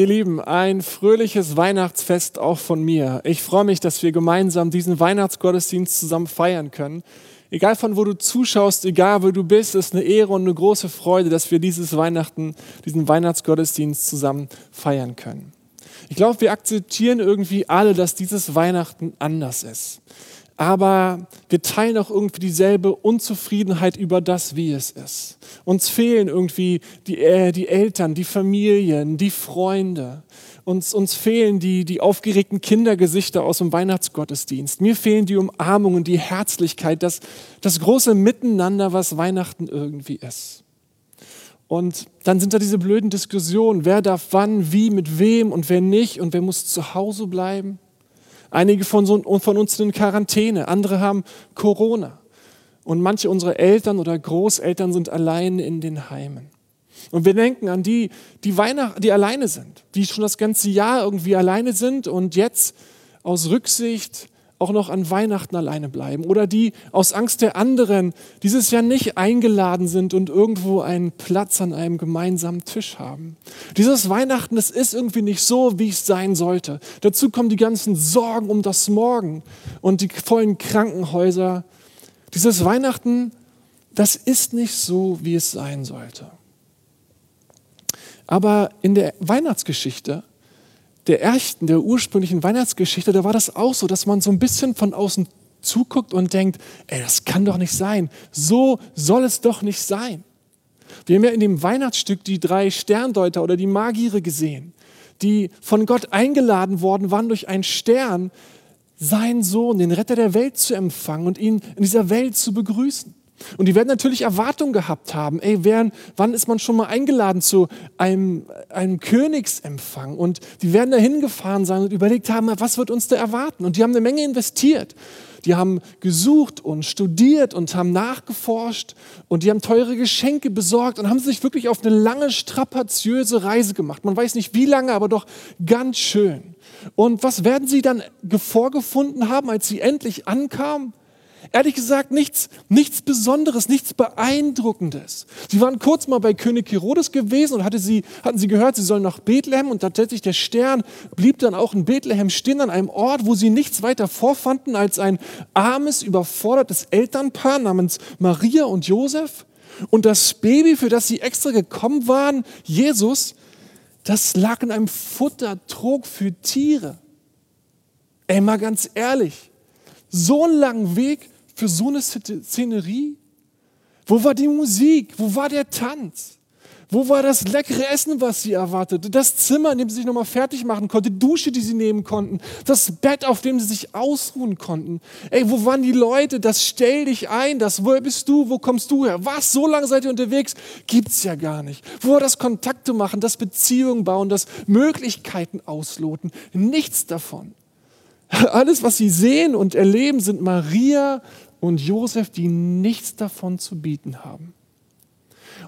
Ihr Lieben, ein fröhliches Weihnachtsfest auch von mir. Ich freue mich, dass wir gemeinsam diesen Weihnachtsgottesdienst zusammen feiern können. Egal von wo du zuschaust, egal wo du bist, ist eine Ehre und eine große Freude, dass wir dieses Weihnachten, diesen Weihnachtsgottesdienst zusammen feiern können. Ich glaube, wir akzeptieren irgendwie alle, dass dieses Weihnachten anders ist aber wir teilen auch irgendwie dieselbe Unzufriedenheit über das, wie es ist. Uns fehlen irgendwie die, äh, die Eltern, die Familien, die Freunde. Uns, uns fehlen die, die aufgeregten Kindergesichter aus dem Weihnachtsgottesdienst. Mir fehlen die Umarmungen, die Herzlichkeit, das, das große Miteinander, was Weihnachten irgendwie ist. Und dann sind da diese blöden Diskussionen, wer darf wann, wie, mit wem und wer nicht und wer muss zu Hause bleiben. Einige von, so, von uns sind in Quarantäne, andere haben Corona. Und manche unserer Eltern oder Großeltern sind allein in den Heimen. Und wir denken an die, die, Weihnacht, die alleine sind, die schon das ganze Jahr irgendwie alleine sind und jetzt aus Rücksicht auch noch an Weihnachten alleine bleiben oder die aus Angst der anderen dieses Jahr nicht eingeladen sind und irgendwo einen Platz an einem gemeinsamen Tisch haben. Dieses Weihnachten, das ist irgendwie nicht so, wie es sein sollte. Dazu kommen die ganzen Sorgen um das Morgen und die vollen Krankenhäuser. Dieses Weihnachten, das ist nicht so, wie es sein sollte. Aber in der Weihnachtsgeschichte der ersten, der ursprünglichen Weihnachtsgeschichte, da war das auch so, dass man so ein bisschen von außen zuguckt und denkt, ey, das kann doch nicht sein. So soll es doch nicht sein. Wir haben ja in dem Weihnachtsstück die drei Sterndeuter oder die Magiere gesehen, die von Gott eingeladen worden waren durch einen Stern, seinen Sohn, den Retter der Welt zu empfangen und ihn in dieser Welt zu begrüßen. Und die werden natürlich Erwartungen gehabt haben. Ey, wer, wann ist man schon mal eingeladen zu einem, einem Königsempfang? Und die werden da hingefahren sein und überlegt haben, was wird uns da erwarten? Und die haben eine Menge investiert. Die haben gesucht und studiert und haben nachgeforscht und die haben teure Geschenke besorgt und haben sich wirklich auf eine lange, strapaziöse Reise gemacht. Man weiß nicht wie lange, aber doch ganz schön. Und was werden sie dann vorgefunden haben, als sie endlich ankamen? Ehrlich gesagt, nichts, nichts Besonderes, nichts Beeindruckendes. Sie waren kurz mal bei König Herodes gewesen und hatte sie, hatten sie gehört, sie sollen nach Bethlehem und tatsächlich der Stern blieb dann auch in Bethlehem stehen, an einem Ort, wo sie nichts weiter vorfanden als ein armes, überfordertes Elternpaar namens Maria und Josef. Und das Baby, für das sie extra gekommen waren, Jesus, das lag in einem Futtertrog für Tiere. Ey, mal ganz ehrlich, so einen langen Weg für so eine Szenerie? Wo war die Musik? Wo war der Tanz? Wo war das leckere Essen, was sie erwartete? Das Zimmer, in dem sie sich nochmal fertig machen konnte, die Dusche, die sie nehmen konnten, das Bett, auf dem sie sich ausruhen konnten. Ey, wo waren die Leute? Das stell dich ein, das wo bist du, wo kommst du her? Was, so lange seid ihr unterwegs? Gibt's ja gar nicht. Wo war das Kontakte machen, das Beziehungen bauen, das Möglichkeiten ausloten? Nichts davon. Alles, was sie sehen und erleben, sind Maria und Josef, die nichts davon zu bieten haben.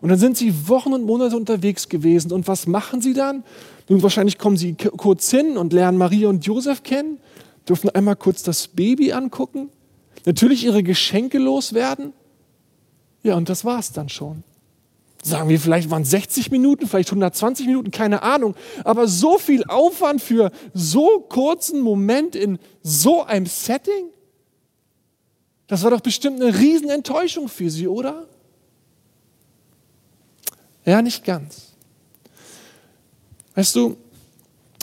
Und dann sind sie Wochen und Monate unterwegs gewesen. Und was machen sie dann? Nun, wahrscheinlich kommen sie kurz hin und lernen Maria und Josef kennen, dürfen einmal kurz das Baby angucken, natürlich ihre Geschenke loswerden. Ja, und das war es dann schon. Sagen wir, vielleicht waren es 60 Minuten, vielleicht 120 Minuten, keine Ahnung. Aber so viel Aufwand für so kurzen Moment in so einem Setting? Das war doch bestimmt eine Riesenenttäuschung für sie, oder? Ja, nicht ganz. Weißt du,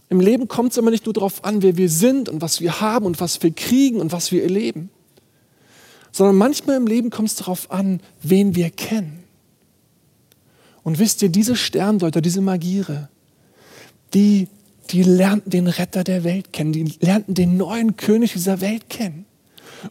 im Leben kommt es immer nicht nur darauf an, wer wir sind und was wir haben und was wir kriegen und was wir erleben, sondern manchmal im Leben kommt es darauf an, wen wir kennen. Und wisst ihr, diese Sterndeuter, diese Magiere, die, die lernten den Retter der Welt kennen, die lernten den neuen König dieser Welt kennen.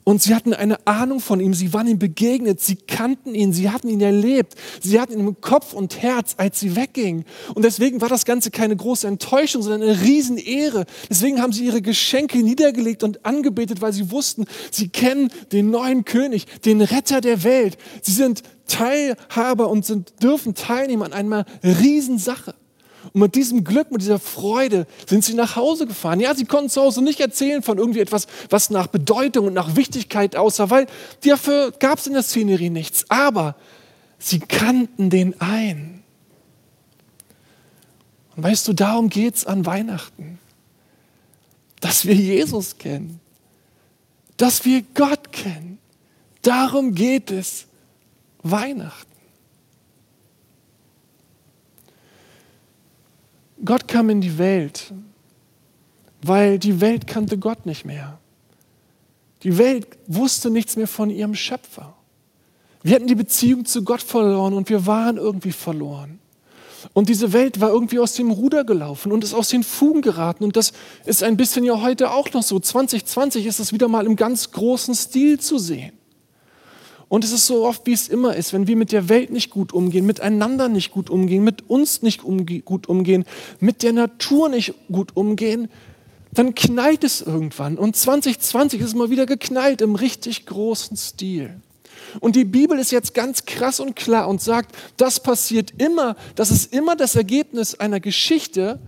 Und sie hatten eine Ahnung von ihm, sie waren ihm begegnet, sie kannten ihn, sie hatten ihn erlebt, sie hatten ihn im Kopf und Herz, als sie weggingen. Und deswegen war das Ganze keine große Enttäuschung, sondern eine Riesenehre. Deswegen haben sie ihre Geschenke niedergelegt und angebetet, weil sie wussten, sie kennen den neuen König, den Retter der Welt. Sie sind Teilhaber und sind, dürfen teilnehmen an einer Riesensache. Und mit diesem Glück, mit dieser Freude sind sie nach Hause gefahren. Ja, sie konnten zu Hause nicht erzählen von irgendwie etwas, was nach Bedeutung und nach Wichtigkeit aussah, weil dafür gab es in der Szenerie nichts. Aber sie kannten den ein. Und weißt du, darum geht es an Weihnachten. Dass wir Jesus kennen. Dass wir Gott kennen. Darum geht es Weihnachten. Gott kam in die Welt, weil die Welt kannte Gott nicht mehr. Die Welt wusste nichts mehr von ihrem Schöpfer. Wir hatten die Beziehung zu Gott verloren und wir waren irgendwie verloren. Und diese Welt war irgendwie aus dem Ruder gelaufen und ist aus den Fugen geraten. Und das ist ein bisschen ja heute auch noch so. 2020 ist es wieder mal im ganz großen Stil zu sehen. Und es ist so oft, wie es immer ist, wenn wir mit der Welt nicht gut umgehen, miteinander nicht gut umgehen, mit uns nicht umge gut umgehen, mit der Natur nicht gut umgehen, dann knallt es irgendwann. Und 2020 ist es mal wieder geknallt im richtig großen Stil. Und die Bibel ist jetzt ganz krass und klar und sagt, das passiert immer, das ist immer das Ergebnis einer Geschichte,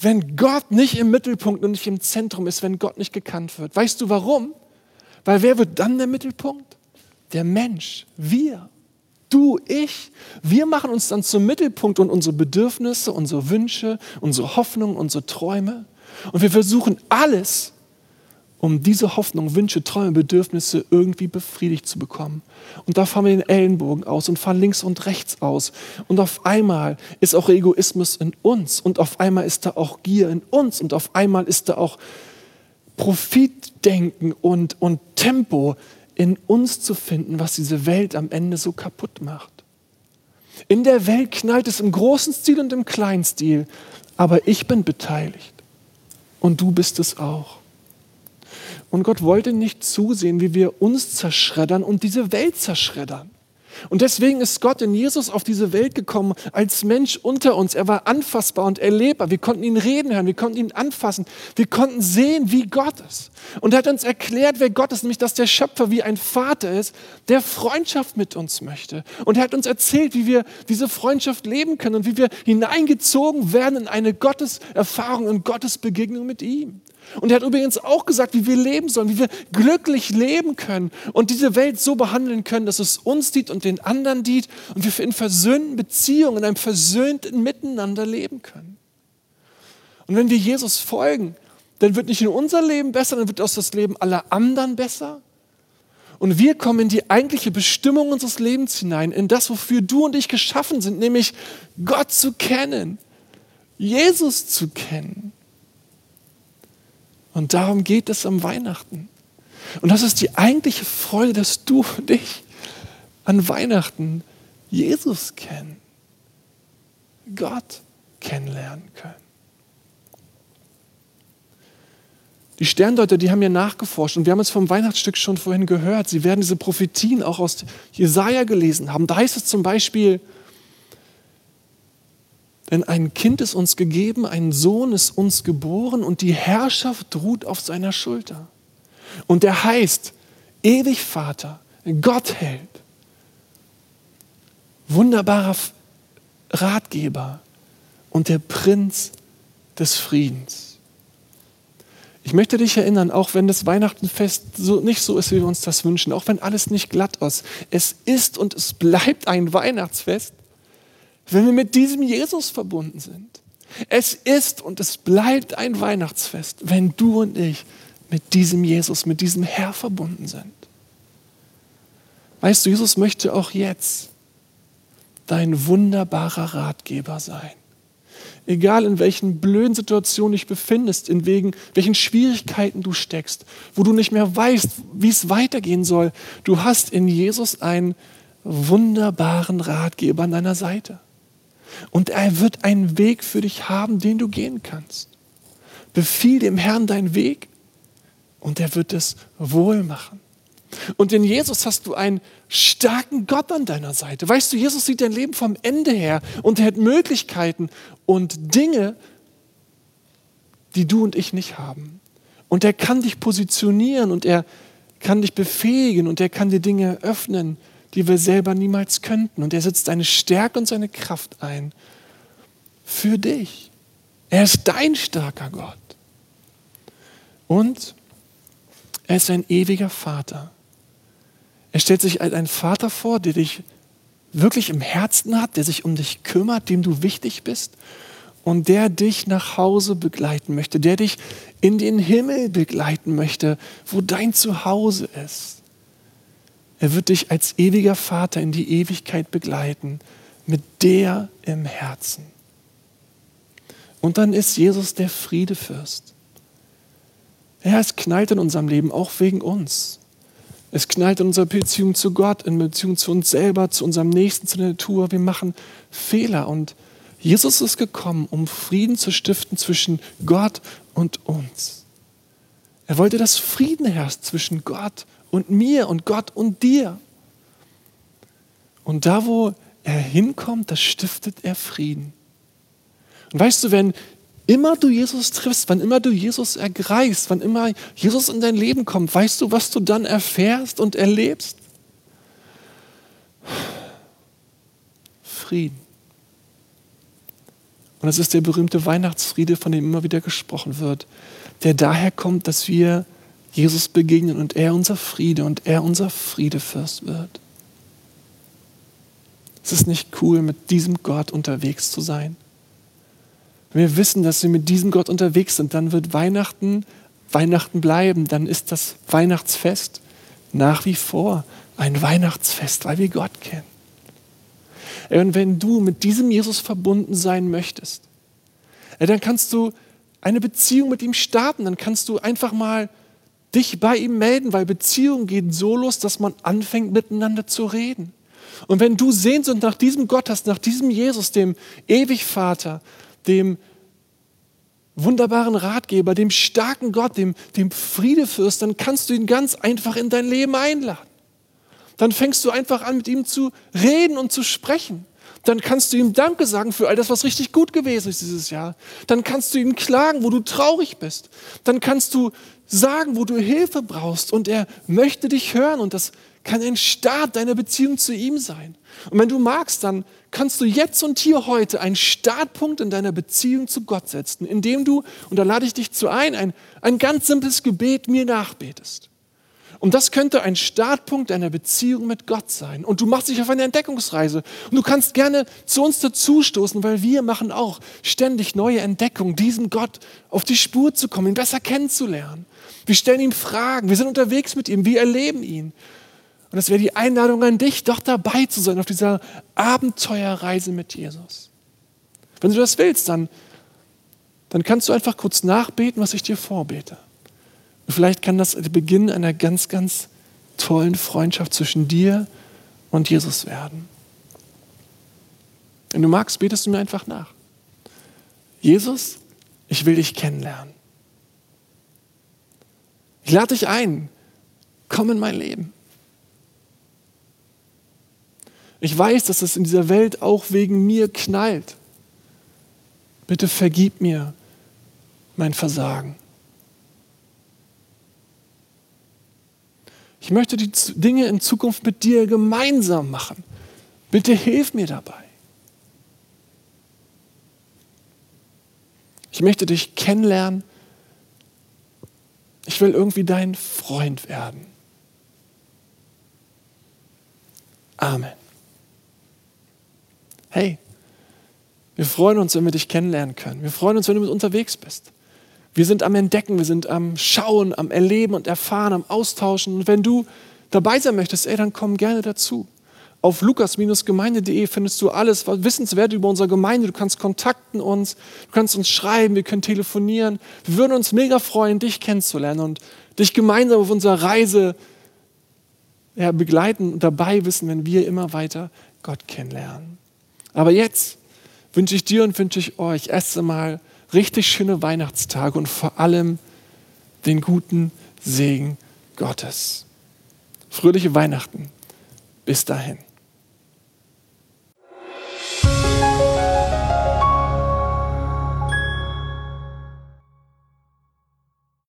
wenn Gott nicht im Mittelpunkt und nicht im Zentrum ist, wenn Gott nicht gekannt wird. Weißt du warum? Weil wer wird dann der Mittelpunkt? Der Mensch, wir, du, ich. Wir machen uns dann zum Mittelpunkt und unsere Bedürfnisse, unsere Wünsche, unsere Hoffnungen, unsere Träume. Und wir versuchen alles, um diese Hoffnung, Wünsche, Träume, Bedürfnisse irgendwie befriedigt zu bekommen. Und da fahren wir den Ellenbogen aus und fahren links und rechts aus. Und auf einmal ist auch Egoismus in uns und auf einmal ist da auch Gier in uns und auf einmal ist da auch Profitdenken und, und Tempo in uns zu finden, was diese Welt am Ende so kaputt macht. In der Welt knallt es im großen Stil und im kleinen Stil, aber ich bin beteiligt und du bist es auch. Und Gott wollte nicht zusehen, wie wir uns zerschreddern und diese Welt zerschreddern. Und deswegen ist Gott in Jesus auf diese Welt gekommen als Mensch unter uns. Er war anfassbar und erlebbar. Wir konnten ihn reden hören, wir konnten ihn anfassen, wir konnten sehen, wie Gott ist. Und er hat uns erklärt, wer Gott ist, nämlich dass der Schöpfer wie ein Vater ist, der Freundschaft mit uns möchte. Und er hat uns erzählt, wie wir diese Freundschaft leben können und wie wir hineingezogen werden in eine Gotteserfahrung und Gottesbegegnung mit ihm. Und er hat übrigens auch gesagt, wie wir leben sollen, wie wir glücklich leben können und diese Welt so behandeln können, dass es uns dient und den anderen dient und wir in versöhnten Beziehungen, in einem versöhnten Miteinander leben können. Und wenn wir Jesus folgen, dann wird nicht nur unser Leben besser, dann wird auch das Leben aller anderen besser. Und wir kommen in die eigentliche Bestimmung unseres Lebens hinein, in das, wofür du und ich geschaffen sind, nämlich Gott zu kennen, Jesus zu kennen. Und darum geht es am Weihnachten. Und das ist die eigentliche Freude, dass du und ich an Weihnachten Jesus kennen, Gott kennenlernen können. Die Sterndeuter, die haben ja nachgeforscht und wir haben es vom Weihnachtsstück schon vorhin gehört. Sie werden diese Prophetien auch aus Jesaja gelesen haben. Da heißt es zum Beispiel, denn ein Kind ist uns gegeben, ein Sohn ist uns geboren und die Herrschaft ruht auf seiner Schulter. Und er heißt ewig Vater, Gott hält, wunderbarer Ratgeber und der Prinz des Friedens. Ich möchte dich erinnern, auch wenn das Weihnachtenfest so nicht so ist, wie wir uns das wünschen, auch wenn alles nicht glatt ist, es ist und es bleibt ein Weihnachtsfest, wenn wir mit diesem Jesus verbunden sind. Es ist und es bleibt ein Weihnachtsfest, wenn du und ich mit diesem Jesus, mit diesem Herr verbunden sind. Weißt du, Jesus möchte auch jetzt dein wunderbarer Ratgeber sein. Egal in welchen blöden Situationen du dich befindest, in wegen, welchen Schwierigkeiten du steckst, wo du nicht mehr weißt, wie es weitergehen soll, du hast in Jesus einen wunderbaren Ratgeber an deiner Seite. Und er wird einen Weg für dich haben, den du gehen kannst. Befiehl dem Herrn deinen Weg und er wird es wohl machen. Und in Jesus hast du einen starken Gott an deiner Seite. Weißt du, Jesus sieht dein Leben vom Ende her und er hat Möglichkeiten und Dinge, die du und ich nicht haben. Und er kann dich positionieren und er kann dich befähigen und er kann dir Dinge öffnen, die wir selber niemals könnten. Und er setzt seine Stärke und seine Kraft ein für dich. Er ist dein starker Gott. Und er ist ein ewiger Vater. Er stellt sich als ein Vater vor, der dich wirklich im Herzen hat, der sich um dich kümmert, dem du wichtig bist und der dich nach Hause begleiten möchte, der dich in den Himmel begleiten möchte, wo dein Zuhause ist. Er wird dich als ewiger Vater in die Ewigkeit begleiten, mit der im Herzen. Und dann ist Jesus der Friedefürst. Ja, es knallt in unserem Leben, auch wegen uns. Es knallt in unserer Beziehung zu Gott, in Beziehung zu uns selber, zu unserem Nächsten, zu der Natur. Wir machen Fehler und Jesus ist gekommen, um Frieden zu stiften zwischen Gott und uns. Er wollte, dass Frieden herrscht zwischen Gott und mir und Gott und dir. Und da, wo er hinkommt, da stiftet er Frieden. Und weißt du, wenn immer du Jesus triffst, wann immer du Jesus ergreifst, wann immer Jesus in dein Leben kommt, weißt du, was du dann erfährst und erlebst? Frieden. Und das ist der berühmte Weihnachtsfriede, von dem immer wieder gesprochen wird, der daher kommt, dass wir Jesus begegnen und er unser Friede und er unser Friedefürst wird. Es ist nicht cool, mit diesem Gott unterwegs zu sein. Wenn wir wissen, dass wir mit diesem Gott unterwegs sind, dann wird Weihnachten Weihnachten bleiben. Dann ist das Weihnachtsfest nach wie vor ein Weihnachtsfest, weil wir Gott kennen. Und wenn du mit diesem Jesus verbunden sein möchtest, dann kannst du eine Beziehung mit ihm starten. Dann kannst du einfach mal dich bei ihm melden, weil Beziehung geht so los, dass man anfängt miteinander zu reden. Und wenn du Sehnsucht nach diesem Gott hast, nach diesem Jesus, dem Ewigvater, dem wunderbaren Ratgeber, dem starken Gott, dem, dem Friedefürst, dann kannst du ihn ganz einfach in dein Leben einladen. Dann fängst du einfach an, mit ihm zu reden und zu sprechen. Dann kannst du ihm Danke sagen für all das, was richtig gut gewesen ist dieses Jahr. Dann kannst du ihm klagen, wo du traurig bist. Dann kannst du sagen, wo du Hilfe brauchst. Und er möchte dich hören. Und das kann ein Start deiner Beziehung zu ihm sein. Und wenn du magst, dann kannst du jetzt und hier heute einen Startpunkt in deiner Beziehung zu Gott setzen, indem du, und da lade ich dich zu ein, ein, ein ganz simples Gebet mir nachbetest. Und das könnte ein Startpunkt deiner Beziehung mit Gott sein. Und du machst dich auf eine Entdeckungsreise. Und du kannst gerne zu uns dazustoßen, weil wir machen auch ständig neue Entdeckungen, diesem Gott auf die Spur zu kommen, ihn besser kennenzulernen. Wir stellen ihm Fragen, wir sind unterwegs mit ihm, wir erleben ihn. Und das wäre die Einladung an dich, doch dabei zu sein auf dieser Abenteuerreise mit Jesus. Wenn du das willst, dann, dann kannst du einfach kurz nachbeten, was ich dir vorbete. Und vielleicht kann das der Beginn einer ganz, ganz tollen Freundschaft zwischen dir und Jesus werden. Wenn du magst, betest du mir einfach nach. Jesus, ich will dich kennenlernen. Ich lade dich ein, komm in mein Leben. Ich weiß, dass es in dieser Welt auch wegen mir knallt. Bitte vergib mir mein Versagen. Ich möchte die Dinge in Zukunft mit dir gemeinsam machen. Bitte hilf mir dabei. Ich möchte dich kennenlernen. Ich will irgendwie dein Freund werden. Amen. Hey, wir freuen uns, wenn wir dich kennenlernen können. Wir freuen uns, wenn du mit unterwegs bist. Wir sind am Entdecken, wir sind am Schauen, am Erleben und Erfahren, am Austauschen. Und wenn du dabei sein möchtest, ey, dann komm gerne dazu. Auf lukas-gemeinde.de findest du alles Wissenswerte über unsere Gemeinde. Du kannst kontakten uns, du kannst uns schreiben, wir können telefonieren. Wir würden uns mega freuen, dich kennenzulernen und dich gemeinsam auf unserer Reise ja, begleiten und dabei wissen, wenn wir immer weiter Gott kennenlernen. Aber jetzt wünsche ich dir und wünsche ich euch erst einmal richtig schöne Weihnachtstage und vor allem den guten Segen Gottes. Fröhliche Weihnachten. Bis dahin.